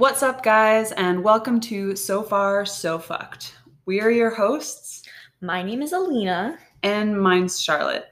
What's up, guys, and welcome to So Far, So Fucked. We are your hosts, My name is Alina, and mine's Charlotte.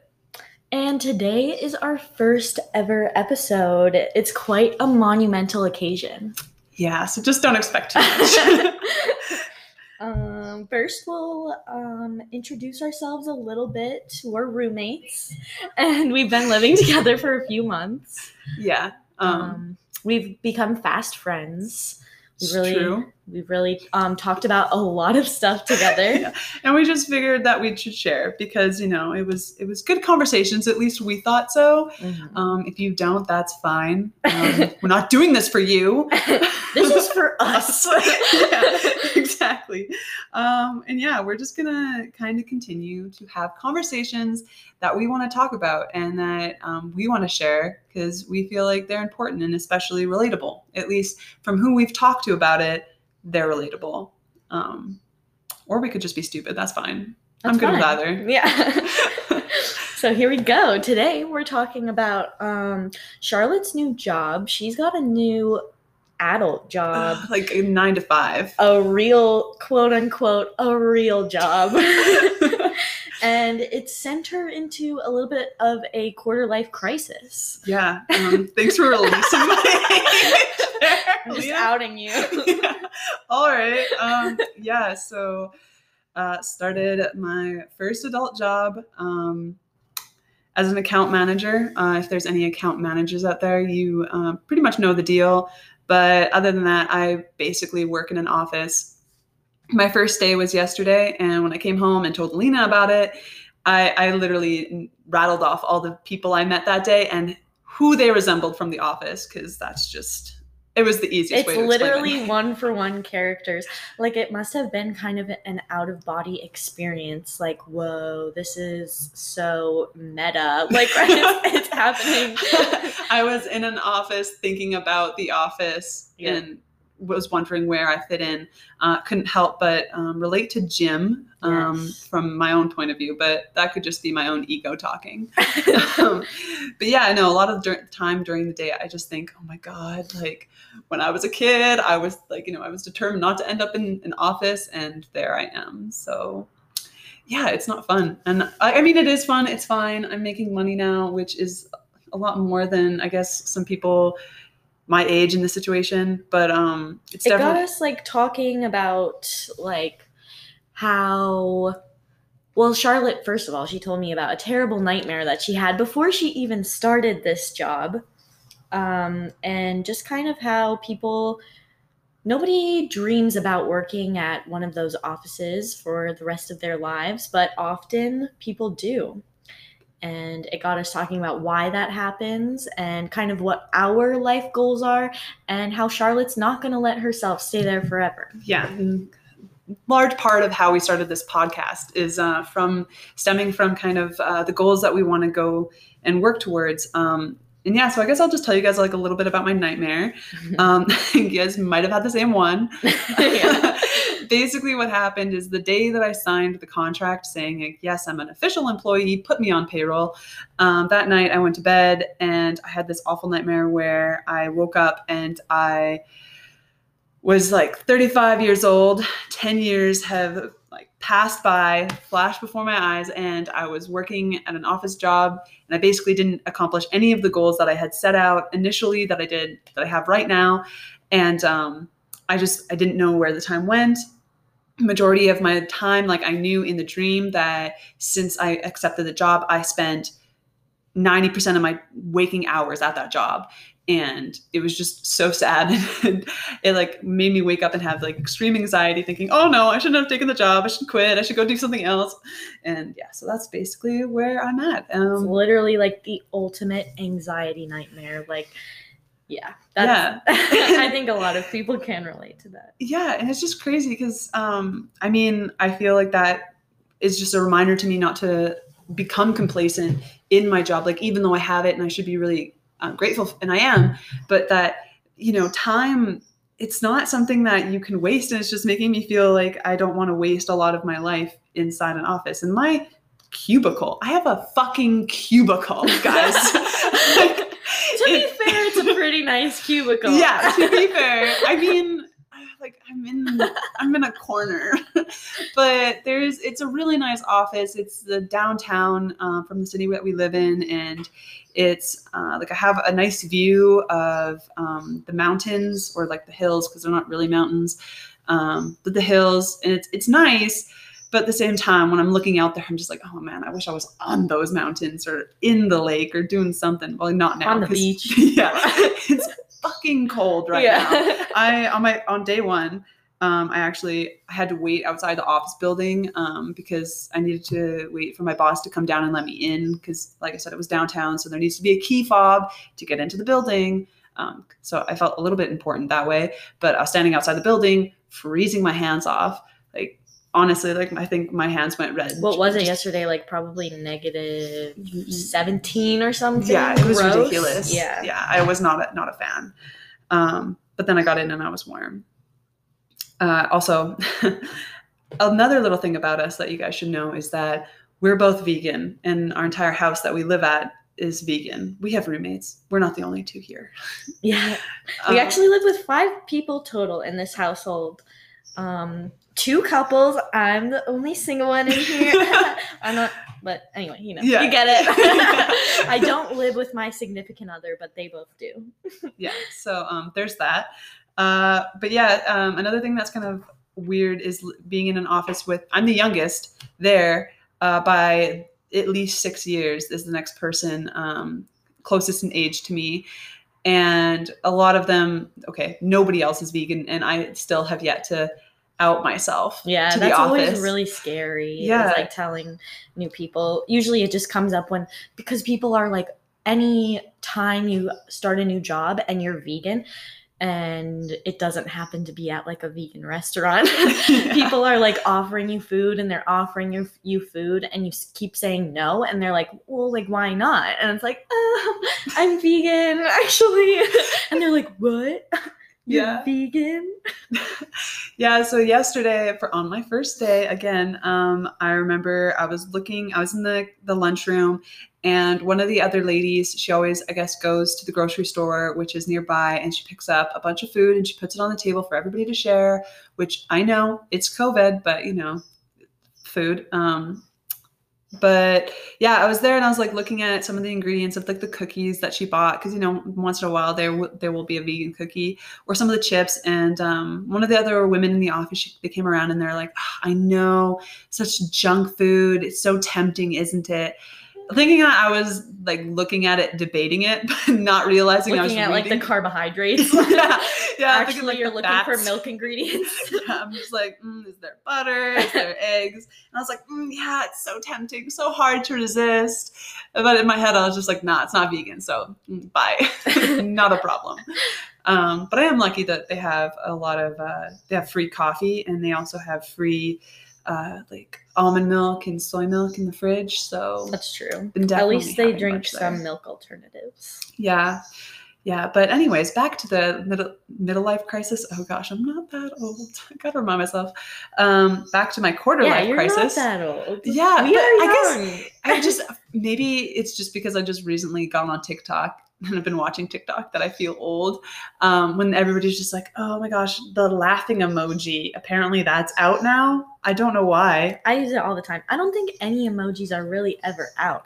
and today is our first ever episode. It's quite a monumental occasion. Yeah, so just don't expect too much. um, first, we'll um, introduce ourselves a little bit. We're roommates, and we've been living together for a few months. yeah, Um, um, we've become fast friends. We it's really, true. We've really um, talked about a lot of stuff together. Yeah. And we just figured that we should share because you know it was it was good conversations. At least we thought so. Mhm. Um, if you don't, that's fine. Um, we're not doing this for you. this is for us. yeah, exactly. Um, and yeah, we're just gonna kind of continue to have conversations that we want to talk about and that um, we want to share because we feel like they're important and especially relatable. At least from who we've talked to about it, they're relatable. Um, or we could just be stupid. That's fine. I'm That's good with either. Yeah. so here we go. Today we're talking about um, Charlotte's new job. She's got a new adult job, Ugh, like nine to five. a real quote unquote a real job. and it sent her into a little bit of a quarter life crisis. yeah. Um, thanks for releasing my I'm just Leah. outing you. yeah. All right. Um, yeah. So, uh, started my first adult job um, as an account manager. Uh, if there's any account managers out there, you uh, pretty much know the deal. But other than that, I basically work in an office. My first day was yesterday, and when I came home and told Lena about it, I, I literally rattled off all the people I met that day and who they resembled from the office because that's just it was the easiest It's way to literally it. one for one characters. Like it must have been kind of an out of body experience. Like, whoa, this is so meta. Like it's, it's happening. I was in an office thinking about the office Yeah. and was wondering where I fit in. Uh, couldn't help but um, relate to Jim um, Yes. from my own point of view, but that could just be my own ego talking. um, but yeah, I know a lot of dur- time during the day, I just think, oh my God, like when I was a kid, I was like, you know, I was determined not to end up in an office, and there I am. So yeah, it's not fun. And I, I mean, it is fun. It's fine. I'm making money now, which is a lot more than I guess some people my age in this situation. But um, it's it got definitely us like talking about like how well charlotte first of all she told me about a terrible nightmare that she had before she even started this job um, and just kind of how people nobody dreams about working at one of those offices for the rest of their lives but often people do and it got us talking about why that happens and kind of what our life goals are and how Charlotte's not going to let herself stay there forever. yeah. Large part of how we started this podcast is uh, from stemming from kind of uh, the goals that we want to go and work towards. Um, and yeah, so I guess I'll just tell you guys like a little bit about my nightmare. Um, you guys might have had the same one. Basically, what happened is the day that I signed the contract saying, like, yes, I'm an official employee, put me on payroll. Um, that night, I went to bed and I had this awful nightmare where I woke up and I was like 35 years old. 10 years have like passed by, flashed before my eyes, and I was working at an office job and I basically didn't accomplish any of the goals that I had set out initially that I did that I have right now. And um, I just I didn't know where the time went. Majority of my time, like I knew in the dream that since I accepted the job, I spent 90% of my waking hours at that job. And it was just so sad. and it like made me wake up and have like extreme anxiety thinking, oh no, I shouldn't have taken the job. I should quit. I should go do something else. And yeah, so that's basically where I'm at. It's Um, literally like the ultimate anxiety nightmare. Like, yeah, that's, I think a lot of people can relate to that. yeah and it's just crazy because um i mean i feel like that is just a reminder to me not to become complacent in my job like even though i have it and i should be really um, grateful and i am but that you know time it's not something that you can waste and it's just making me feel like i don't want to waste a lot of my life inside an office and my cubicle i have a fucking cubicle guys Like, To be fair, it's a pretty nice cubicle. yeah, to be fair, I mean, like I'm in I'm in a corner, but there's it's a really nice office. It's the downtown um, from the city that we live in, and it's uh, like I have a nice view of um, the mountains or like the hills because they're not really mountains, um, but the hills, and it's it's nice. But at the same time, when I'm looking out there, I'm just like, oh man, I wish I was on those mountains or in the lake or doing something. Well, not now. On the beach. Yeah, it's fucking cold right now. I on my on day one, um, I actually had to wait outside the office building um, because I needed to wait for my boss to come down and let me in because, like I said, it was downtown, so there needs to be a key fob to get into the building. Um, so I felt a little bit important that way. But I was standing outside the building, freezing my hands off. Honestly, like I think my hands went red. What was it yesterday? Like probably negative 17 or something? Yeah, it was Gross. ridiculous. Yeah. yeah, I was not a, not a fan. Um, but then I got in and I was warm. Uh, also, another little thing about us that you guys should know is that we're both vegan, and our entire house that we live at is vegan. We have roommates. We're not the only two here. Yeah. We Um, actually live with five people total in this household. Um, two couples. I'm the only single one in here. I'm not, but anyway, you know, Yeah. you get it. I don't live with my significant other, but they both do. yeah so um, there's that uh, but yeah um, another thing that's kind of weird is being in an office with i'm the youngest there uh, by at least six years is the next person um, closest in age to me and a lot of them okay nobody else is vegan and i still have yet to out myself Yeah, that's always really scary. Yeah. like telling new people. Usually it just comes up when because people are like any time you start a new job and you're vegan and it doesn't happen to be at like a vegan restaurant. Yeah. people are like offering you food and they're offering you, you food and you keep saying no and they're like, "Well, like why not?" And it's like, um, "I'm vegan actually." and they're like, "What?" Yeah. vegan? yeah so yesterday for on my first day again um, i remember i was looking i was in the the lunchroom and one of the other ladies she always i guess goes to the grocery store which is nearby and she picks up a bunch of food and she puts it on the table for everybody to share which i know it's covid but you know food um but yeah i was there and i was like looking at some of the ingredients of like the cookies that she bought because you know once in a while there w- there will be a vegan cookie or some of the chips. And um, one of the other women in the office, she, they came around and they're like, "Ah, I know, such junk food. It's so tempting, isn't it? Thinking that I was like looking at it, debating it, but not realizing I was Looking at like the carbohydrates. yeah, yeah. I'm thinking, Actually, like, you're looking for milk ingredients. Yeah, I'm just like, mm, is there butter? Is there eggs? And I was like, mm, yeah, it's so tempting, so hard to resist. But in my head, I was just like, nah, it's not vegan, so mm, bye, not a problem. Um, but I am lucky that they have a lot of uh, they have free coffee and they also have free uh, like almond milk and soy milk in the fridge. So That's true. At least they drink some milk alternatives. Yeah. Yeah, but anyways, back to the middle middle life crisis. Oh gosh, I'm not that old. I gotta remind myself. Um, back to my quarter yeah, life you're crisis. not that old. Yeah, we but are I young. guess I just maybe it's just because I just recently gone on TikTok and I've been watching TikTok that I feel old. Um, when everybody's just like, "Oh my gosh, the laughing emoji." Apparently, that's out now. I don't know why. I use it all the time. I don't think any emojis are really ever out.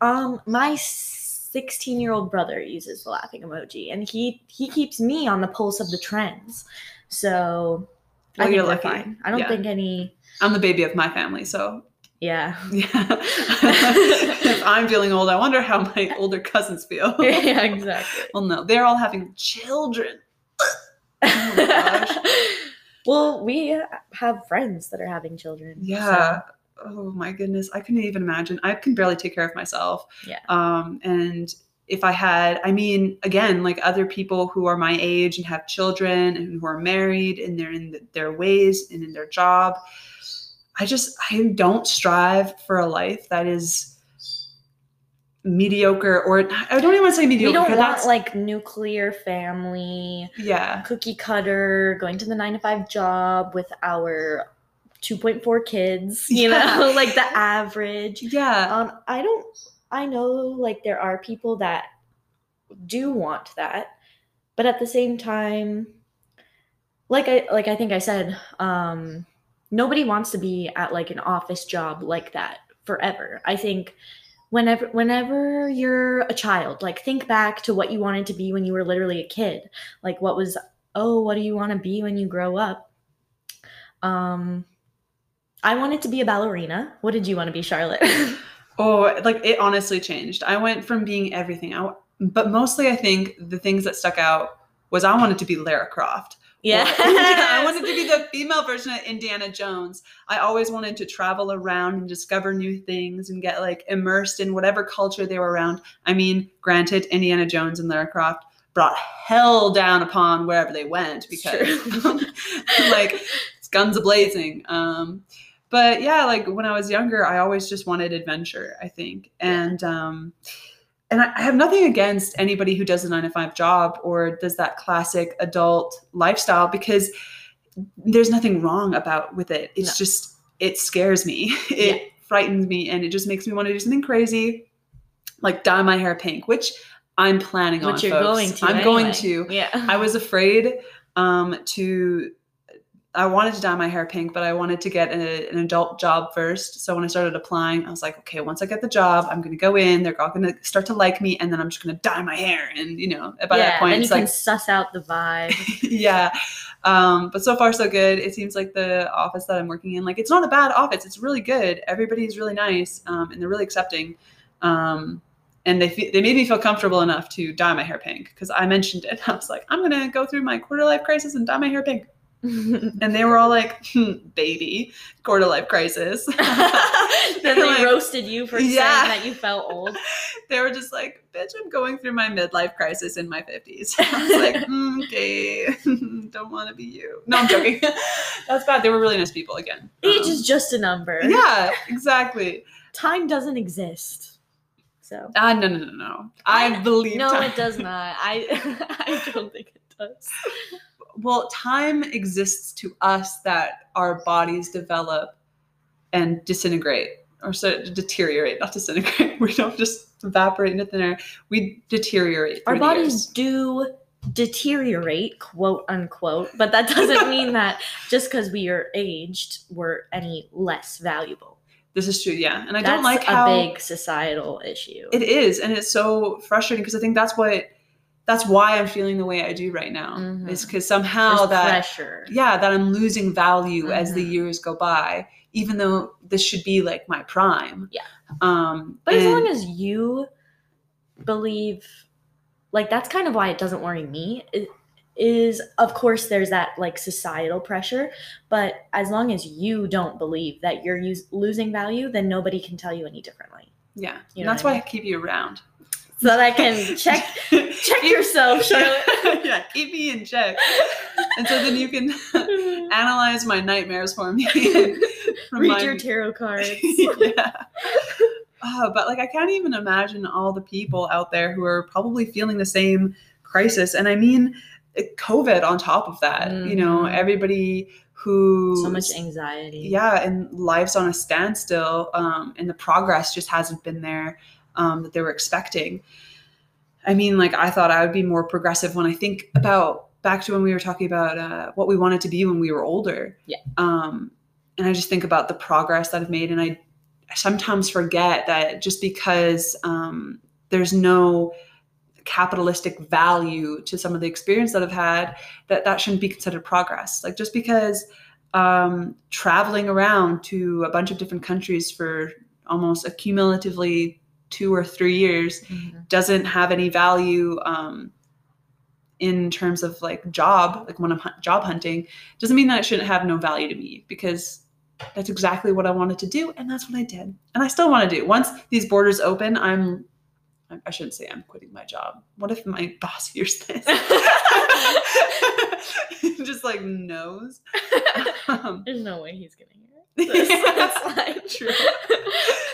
Um, my 16 year old brother uses the laughing emoji, and he he keeps me on the pulse of the trends. So I Well, think you're lucky. fine. I don't Yeah. think any. I'm the baby of my family, so Yeah. yeah. if I'm feeling old, I wonder how my older cousins feel. yeah, exactly. Well, no, they're all having children. Oh my gosh. well, we have friends that are having children. so- Yeah. Oh my goodness. I couldn't even imagine. I can barely take care of myself. Yeah. Um, and if I had, I mean, again, like other people who are my age and have children and who are married and they're in their ways and in their job, I just, I don't strive for a life that is mediocre or I don't even want to say mediocre. we don't want that's- like nuclear family, yeah. cookie cutter, going to the nine to five job with our 2.4 kids, you Yeah. know, like the average. Yeah. Um, I don't, I know like there are people that do want that. But at the same time, like I like I think I said, um, nobody wants to be at like an office job like that forever. I think whenever whenever you're a child, like think back to what you wanted to be when you were literally a kid. Like what was oh, what do you want to be when you grow up? Um I wanted to be a ballerina. What did you want to be, Charlotte? oh, like it honestly changed. I went from being everything. I, but mostly I think the things that stuck out was I wanted to be Lara Croft. Yeah. I wanted to be the female version of Indiana Jones. I always wanted to travel around and discover new things and get like immersed in whatever culture they were around. I mean, granted, Indiana Jones and Lara Croft brought hell down upon wherever they went because like guns a blazing. Um, but yeah, like when I was younger, I always just wanted adventure, I think. And um and I have nothing against anybody who does a nine to five job or does that classic adult lifestyle because there's nothing wrong about with it. It's no. just it scares me. It yeah. frightens me and it just makes me want to do something crazy, like dye my hair pink, which I'm planning which on. You're folks. going to. I'm anyway. going to. Yeah. I was afraid um, to I wanted to dye my hair pink, but I wanted to get a, an adult job first. So when I started applying, I was like, okay, once I get the job, I'm going to go in. They're all going to start to like me, and then I'm just going to dye my hair. And you know, by yeah, that point, then you can suss out the vibe. yeah. Um, but so far so good. It seems like the office that I'm working in, like it's not a bad office. It's really good. Everybody's really nice, um, and they're really accepting. Um, and they fe- they made me feel comfortable enough to dye my hair pink because I mentioned it. I was like, I'm gonna go through my quarter life crisis and dye my hair pink and they were all like, hmm, "Baby, quarter life crisis." then they like, roasted you for yeah. saying that you felt old. They were just like, "Bitch, I'm going through my midlife crisis in my 50s." I was like, mm, "Okay, don't want to be you." No, I'm joking. That's bad. They were really nice people. Again, age um, is just a number. Yeah, exactly. Time doesn't exist. So. Ah, uh, no, no, no, no. I, I believe. No, time. it does not. I, I don't think it does well, time exists to us that our bodies develop and disintegrate or so deteriorate, not disintegrate. We don't just evaporate into thin air. We deteriorate. Our bodies do deteriorate, quote unquote, but that doesn't mean that just because we are aged, we're any less valuable. This is true, yeah. And I that's don't like a how big societal issue. It is, and it's so frustrating because I think that's what that's why I'm feeling the way I do right now. Mm-hmm. Is because somehow There's that pressure. yeah, that I'm losing value mm-hmm. as the Mm-hmm. years go by, even though this should be like my prime. Yeah. Um, but as long as you believe, like that's kind of why it doesn't worry me. It, is of course there's that like societal pressure, but as long as you don't believe that you're use, losing value, then nobody can tell you any differently. yeah, You and know that's I why I keep you around. So that I can check check yourself, Charlotte. yeah, keep me in check, and so then you can analyze my nightmares for me. Read your tarot cards. yeah. Oh, but like I can't even imagine all the people out there who are probably feeling the same crisis. And I mean COVID on top of that. You know, Mhm. everybody who so much anxiety. yeah, and life's on a standstill, um, and the progress just hasn't been there um, that they were expecting. I mean, like I thought I would be more progressive when I think about back to when we were talking about uh, what we wanted to be when we were older. Yeah. Um, and I just think about the progress that I've made, and I sometimes forget that just because um, there's no capitalistic value to some of the experience that I've had, that that shouldn't be considered progress. Like just because um, traveling around to a bunch of different countries for almost a cumulatively two or three years Mhm. doesn't have any value um, in terms of like job, like when I'm job hunting, doesn't mean that it shouldn't have no value to me because that's exactly what I wanted to do, and that's what I did, and I still want to do. Once these borders open, I'm. I- I shouldn't say I'm quitting my job. What if my boss hears this? Just like knows. Um, There's no way he's gonna hear That's That's true.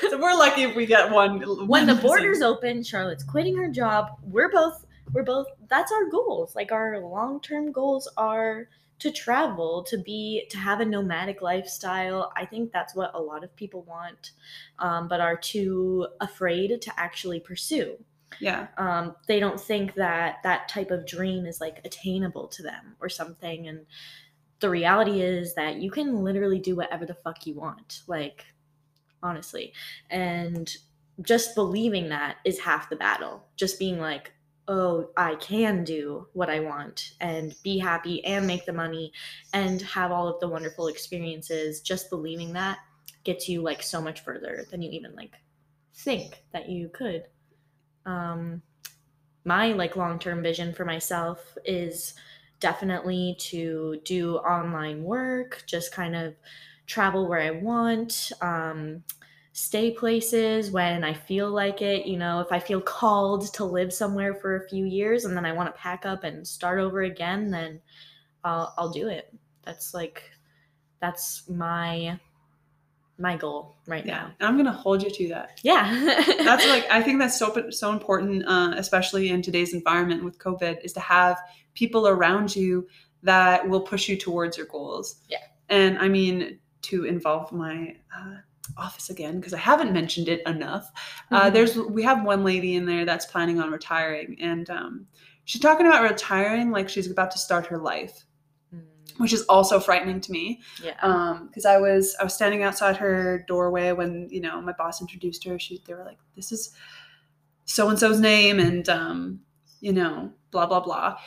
so we're lucky if we get one. when the borders open, Charlotte's quitting her job. We're both we're both that's our goals. Like our long-term goals are to travel, to be to have a nomadic lifestyle. I think that's what a lot of people want, um, but are too afraid to actually pursue. Yeah. um, they don't think that that type of dream is like attainable to them or something and the reality is that you can literally do whatever the fuck you want like honestly. And just believing that is half the battle. Just being like oh i can do what i want and be happy and make the money and have all of the wonderful experiences just believing that gets you like so much further than you even like think that you could. Um my like long-term vision for myself is definitely to do online work just kind of travel where i want um stay places when i feel like it you know if i feel called to live somewhere for a few years and then i want to pack up and start over again then i'll, I'll do it. That's like that's my my goal right Yeah. now And I'm gonna hold you to that. yeah That's like I think that's so so important, uh, especially in today's environment with COVID, is to have people around you that will push you towards your goals. Yeah. And I mean to involve my uh, office again because I haven't mentioned it enough. Uh, Mhm. there's we have one lady in there that's planning on retiring, and um, she's talking about retiring like she's about to start her life, which is also frightening to me. Yeah. Um because i was i was standing outside her doorway when you know my boss introduced her. She they were like this is so and so's name and um you know blah blah blah.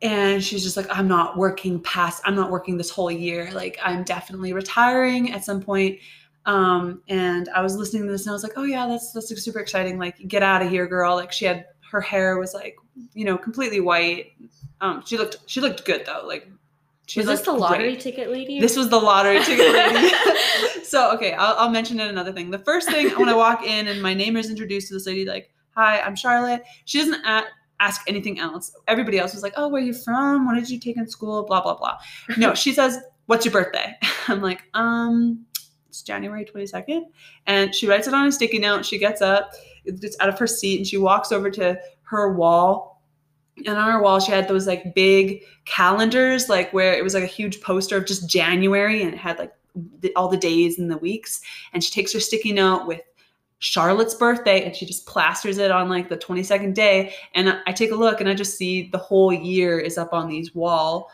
And she's just like i'm not working past i'm not working this whole year. Like i'm definitely retiring at some point. Um and i was listening to this and i was like oh yeah that's that's like super exciting. Like get out of here girl. Like she had her hair was like you know completely white. Um she looked she looked good though. Like she was this the lottery great. ticket lady This was the lottery ticket lady. so okay, I'll, I'll mention it another thing. The first thing when I walk in and my name is introduced to this lady, like, "Hi, I'm Charlotte." She doesn't ask anything else. Everybody else was like, "Oh, where are you from? What did you take in school?" Blah blah blah. No, she says, "What's your birthday?" I'm like, "Um, it's January 22nd," and she writes it on a sticky note. She gets up, it's out of her seat, and she walks over to her wall. And on her wall, she had those like big calendars, like where it was like a huge poster of just January, and it had like the, all the days and the weeks. And she takes her sticky note with Charlotte's birthday, and she just plasters it on like the 22nd day. And I- I take a look, and I just see the whole year is up on these wall,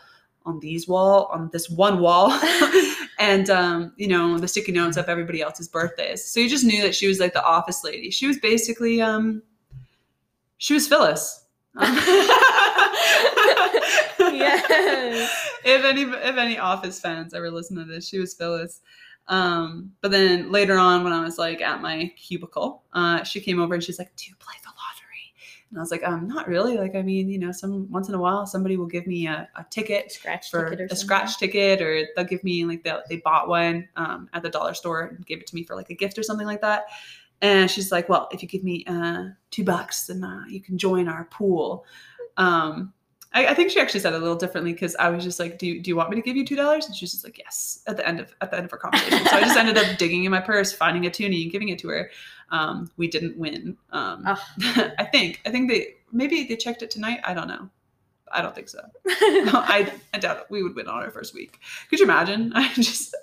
on these wall, on this one wall. and um, you know the sticky notes of everybody else's birthdays. So you just knew that she was like the office lady. She was basically um, she was Phyllis. Yes. If any if any Office fans ever listen to this, she was Phyllis. Um, but then later on, when I was like at my cubicle, uh, she came over and she's like, "Do you play the lottery?" And I was like, "Um, not really. Like, I mean, you know, some once in a while, somebody will give me a, a ticket scratch for ticket or a something. scratch ticket, or they'll give me like they they bought one um, at the dollar store and gave it to me for like a gift or something like that." And she's like, "Well, if you give me uh, two bucks, then uh, you can join our pool." Um, I, I think she actually said it a little differently because I was just like, "Do you, do you want me to give you two dollars?" And she's just like, "Yes." At the end of at the end of our conversation, so I just ended up digging in my purse, finding a toonie, and giving it to her. Um, we didn't win. Um. I think I think they maybe they checked it tonight. I don't know. I don't think so. I, I doubt it. we would win on our first week. Could you imagine? I just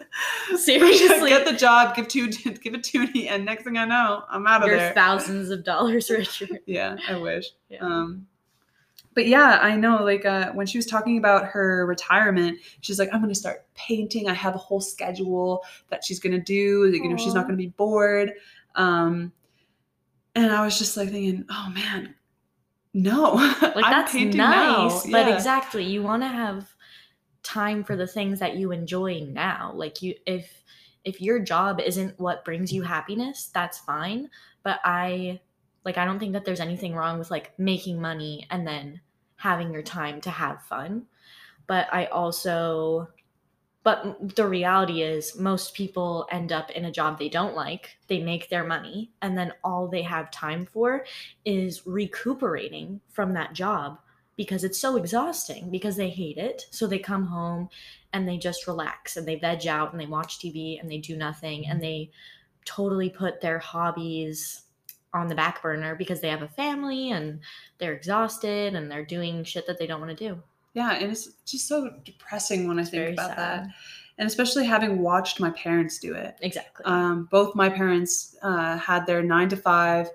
Seriously. get the job, give two, give a toonie, and next thing I know, I'm out of You're there. thousands of dollars richer. yeah, I wish. Yeah. Um, but yeah, I know. Like uh, when she was talking about her retirement, she's like, "I'm going to start painting. I have a whole schedule that she's going to do. You know, she's not going to be bored." Um, and I was just like thinking, "Oh man, no, like that's nice now." but Yeah. exactly you want to have time for the things that you enjoy now like you if if your job isn't what brings you happiness that's fine but i like i don't think that there's anything wrong with like making money and then having your time to have fun but i also but the reality is most people end up in a job they don't like they make their money and then all they have time for is recuperating from that job because it's so exhausting because they hate it. So they come home and they just relax and they veg out and they watch TV and they do nothing and mm-hmm. they totally put their hobbies on the back burner because they have a family and they're exhausted and they're doing shit that they don't want to do. Yeah, and it's just so depressing when I think about sad. that, and especially having watched my parents do it. Exactly. Um, both my parents uh, had their nine to five,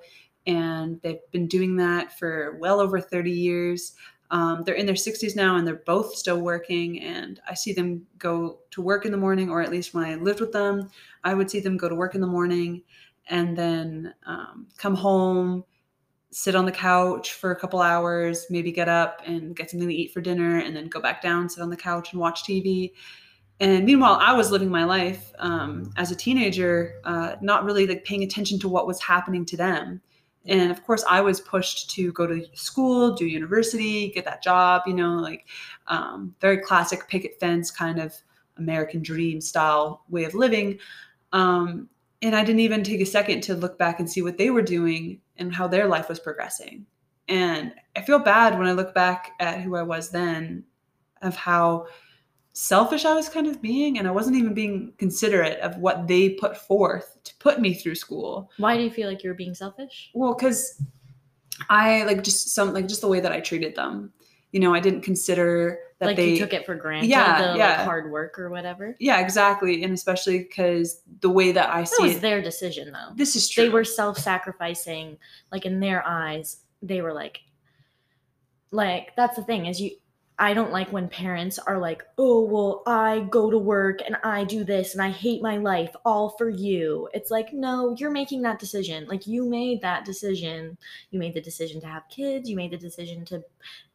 and they've been doing that for well over 30 years. Um, they're in their 60s now and they're both still working. And I see them go to work in the morning, or at least when I lived with them, I would see them go to work in the morning and then um, come home, sit on the couch for a couple hours, maybe get up and get something to eat for dinner, and then go back down, sit on the couch and watch TV. And meanwhile, I was living my life um, as a teenager, uh, not really like paying attention to what was happening to them. And of course, I was pushed to go to school, do university, get that job, you know, like um, very classic picket fence kind of American dream style way of living. Um, and I didn't even take a second to look back and see what they were doing and how their life was progressing. And I feel bad when I look back at who I was then, of how selfish I was kind of being, and I wasn't even being considerate of what they put forth to put me through school. Why do you feel like you're being selfish? Well, because I like just some like just the way that I treated them. You know, I didn't consider that like they you took it for granted, Yeah, the yeah. like hard work or whatever. Yeah, exactly, and especially because the way that I That see was it, was their decision though. this is true. They were self-sacrificing, like in their eyes, they were like like that's the thing is you I don't like when parents are like, "Oh, well, I go to work and I do this and I hate my life all for you." It's like, "No, you're making that decision. Like you made that decision. You made the decision to have kids, you made the decision to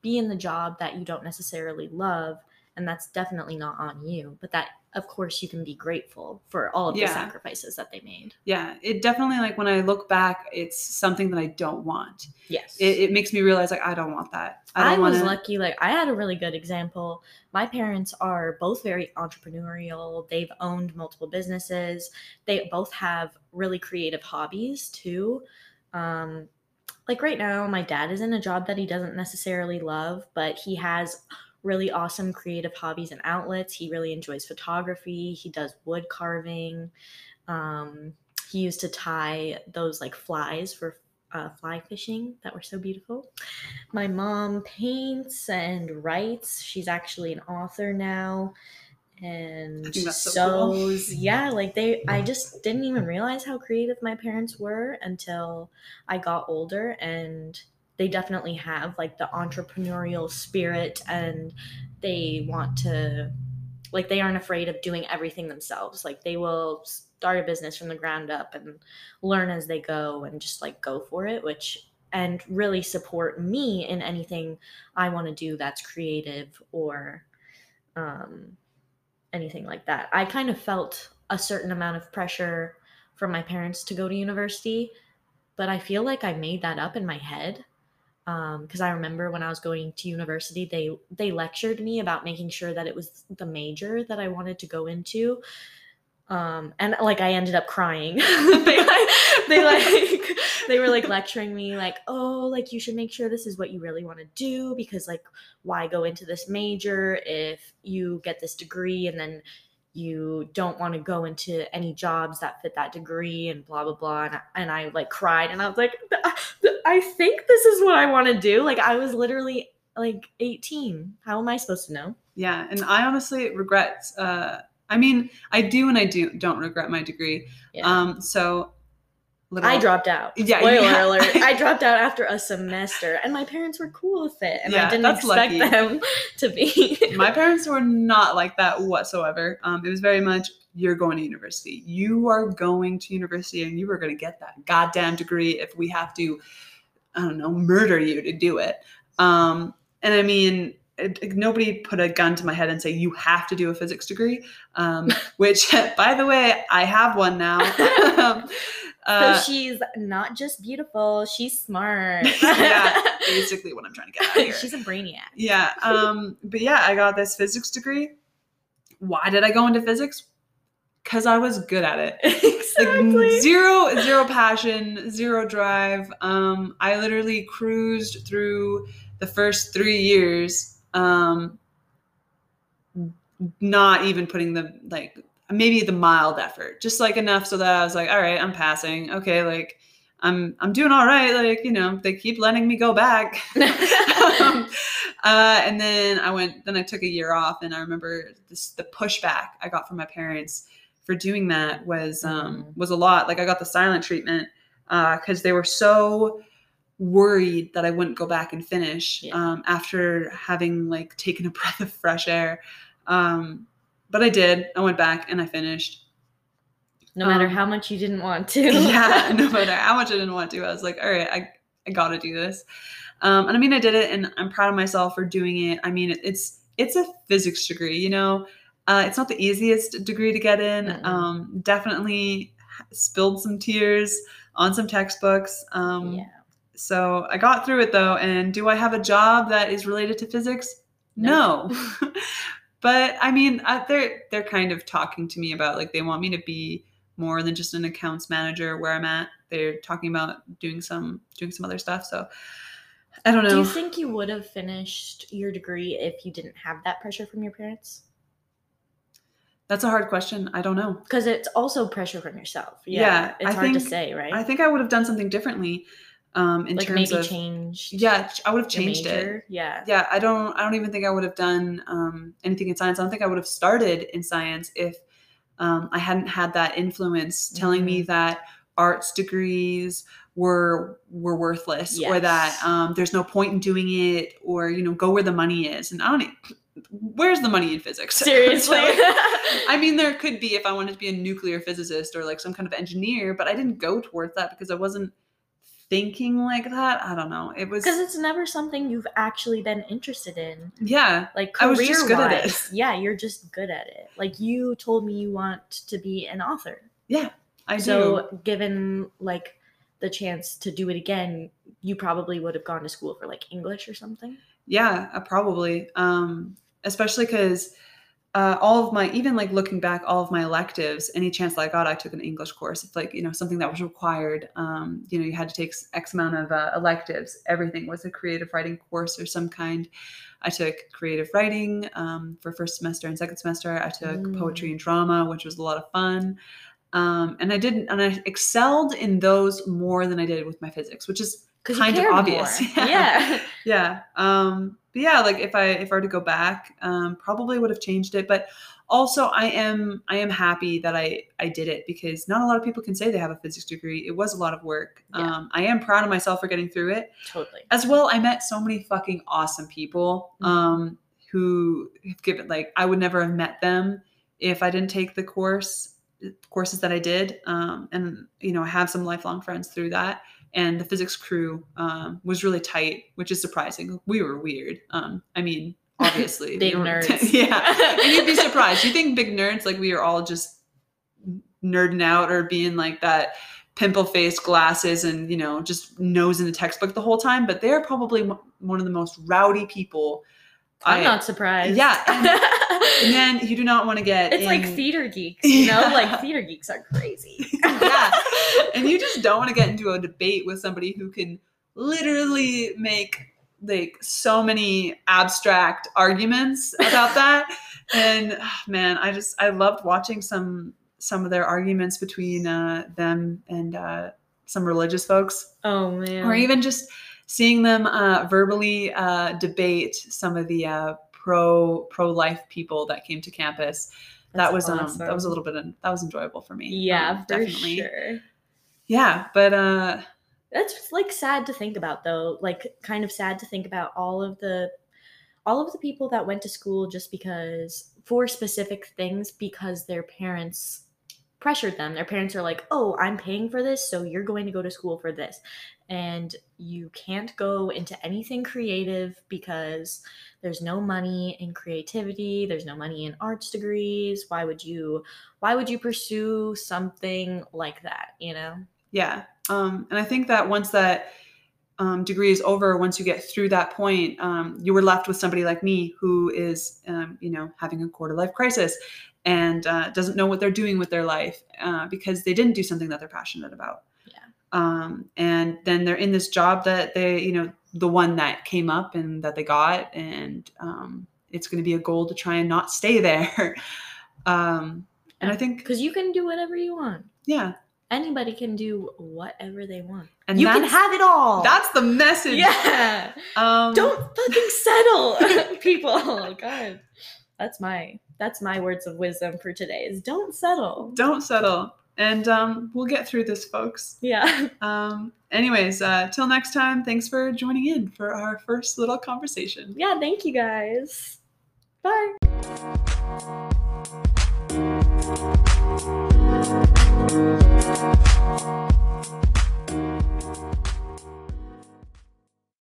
be in the job that you don't necessarily love, and that's definitely not on you. But that of course you can be grateful for all of Yeah. the sacrifices that they made. yeah, it definitely like when I look back, it's something that I don't want. Yes. It, it makes me realize like I don't want that. I I, was wanna, lucky. Like I had a really good example. My parents are both very entrepreneurial. They've owned multiple businesses. They both have really creative hobbies too. Um, like right now, my dad is in a job that he doesn't necessarily love, but he has really awesome creative hobbies and outlets. He really enjoys photography. He does wood carving. Um, he used to tie those like flies for uh, fly fishing that were so beautiful. My mom paints and writes. She's actually an author now. And that's so cool. sews. Yeah, like they I just didn't even realize how creative my parents were until I got older and they definitely have like the entrepreneurial spirit and they want to like they aren't afraid of doing everything themselves. Like they will start a business from the ground up and learn as they go and just like go for it, which and really support me in anything I want to do that's creative or um, anything like that. I kind of felt a certain amount of pressure from my parents to go to university, but I feel like I made that up in my head because I remember when I was going to university, they they lectured me about making sure that it was the major that I wanted to go into, um, and like I ended up crying. they like they like they were like lecturing me like, oh, like you should make sure this is what you really want to do because like why go into this major if you get this degree and then you don't want to go into any jobs that fit that degree and blah blah blah and I, and I like cried and I was like I think this is what I want to do like I was literally like 18 how am I supposed to know Yeah, and I honestly regret. Uh, I mean, I do and I do don't regret my degree. yeah Um, so little, I dropped out Yeah, spoiler yeah. alert I dropped out after a semester and my parents were cool with it and Yeah, I didn't expect lucky. them to be My parents were not like that whatsoever. Um, it was very much you're going to university. You are going to university, and you are going to get that goddamn degree if we have to, I don't know, murder you to do it. Um, and I mean, it, nobody put a gun to my head and say you have to do a physics degree. Um, which, by the way, I have one now. Uh, so she's not just beautiful she's smart Yeah. basically, what I'm trying to get at here. she's a brainiac Yeah. Um, but yeah, I got this physics degree. Why did I go into physics? Because I was good at it. exactly Like zero, zero passion, zero drive. Um, I literally cruised through the first three years, um, not even putting the like maybe the mild effort, just like enough so that I was like, all right, I'm passing. Okay, like I'm I'm doing all right. Like you know, they keep letting me go back. um, uh, and then I went. Then I took a year off, and I remember this the pushback I got from my parents for doing that was um, Mm. was a lot. Like I got the silent treatment, because they were so worried that I wouldn't go back and finish Yeah. um, after having like taken a breath of fresh air. Um, but I did. I went back and I finished. No matter Um, how much you didn't want to. yeah, no matter how much I didn't want to, I was like, all right, I, I got to do this. Um, and I mean, I did it, and I'm proud of myself for doing it. I mean, it, it's it's a physics degree, you know. Uh, it's not the easiest degree to get in. Mm-mm. Um, definitely spilled some tears on some textbooks. Um, yeah. So I got through it though. And do I have a job that is related to physics? No. but I mean, uh, they're they're kind of talking to me about like they want me to be more than just an accounts manager where I'm at. They're talking about doing some doing some other stuff. So I don't know. Do you think you would have finished your degree if you didn't have that pressure from your parents? That's a hard question. I don't know. Because it's also pressure from yourself. Yeah. Yeah, it's I hard to say, right? I think I would have done something differently um, in like terms maybe of changed. yeah, I would have changed it. Yeah. yeah i don't i don't even think i would have done um, anything in science i don't think i would have started in science if um, i hadn't had that influence telling me Mhm. that arts degrees were were worthless or that um, there's no point in doing it or you know go where the money is and i don't where's the money in physics Seriously. I mean there could be if i wanted to be a nuclear physicist or like some kind of engineer but i didn't go towards that because i wasn't thinking like that i don't know it was Because it's never something you've actually been interested in. yeah Like I was career just good at it. wise. Yeah, you're just good at it. Like you told me you want to be an author. Yeah, I do so given like the chance to do it again, you probably would have gone to school for like English or something. Yeah, uh, probably. Um, especially because uh, all of my, even like looking back, all of my electives, any chance that I got, I took an English course. It's like, you know, something that was required. Um, you know, you had to take x amount of uh, electives. Everything was a creative writing course or some kind. I took creative writing um, for first semester and second semester. I took Mm. poetry and drama, which was a lot of fun. Um, and I didn't, and I excelled in those more than I did with my physics, which is Kind of obvious. More. Yeah. yeah. yeah um but yeah like if i if i were to go back um probably would have changed it but also i am i am happy that i i did it because not a lot of people can say they have a physics degree it was a lot of work Yeah. um i am proud of myself for getting through it Totally. as well i met so many fucking awesome people Mhm. um who have given like i would never have met them if i didn't take the course courses that i did um and you know i have some lifelong friends through that and the physics crew um, was really tight which is surprising. We were weird. Um i mean obviously Big we were- nerds. yeah. And you'd be surprised. You think big nerds like we are all just nerding out or being like that pimple face glasses and you know just nose in the textbook the whole time but they're probably one of the most rowdy people I'm I- not surprised. Yeah, and then you do not want to get it's like in- theater geeks, you know? Yeah. Like theater geeks are crazy. yeah and you just don't want to get into a debate with somebody who can literally make like so many abstract arguments about that and ah, man i just i loved watching some some of their arguments between uh, them and uh, some religious folks Oh man. or even just seeing them uh, verbally uh, debate some of the uh, pro pro life people that came to campus that That's was um, that was a little bit that was enjoyable for me Yeah, um, for sure. yeah but uh That's like sad to think about though. Like kind of sad to think about all of the all of the people that went to school just because for specific things because their parents pressured them. Their parents are like, "Oh, I'm paying for this, so you're going to go to school for this." And you can't go into anything creative because there's no money in creativity, there's no money in arts degrees. Why would you why would you pursue something like that, you know? yeah um and i think that once that um, degree is over once you get through that point um, you were left with somebody like me who is um, you know having a quarter life crisis and uh, doesn't know what they're doing with their life uh, because they didn't do something that they're passionate about Yeah. um, and then they're in this job that they you know the one that came up and that they got and um, it's going to be a goal to try and not stay there um, and i think Because you can do whatever you want. yeah Anybody can do whatever they want. and you can have it all. That's the message. yeah. Um, Don't fucking settle, people. Oh, God, that's my that's my words of wisdom for today. Is don't settle. don't settle. And um, we'll get through this, folks. Yeah. Um, anyways, uh, till next time, thanks for joining in for our first little conversation. Yeah, thank you guys. Bye. Thank you.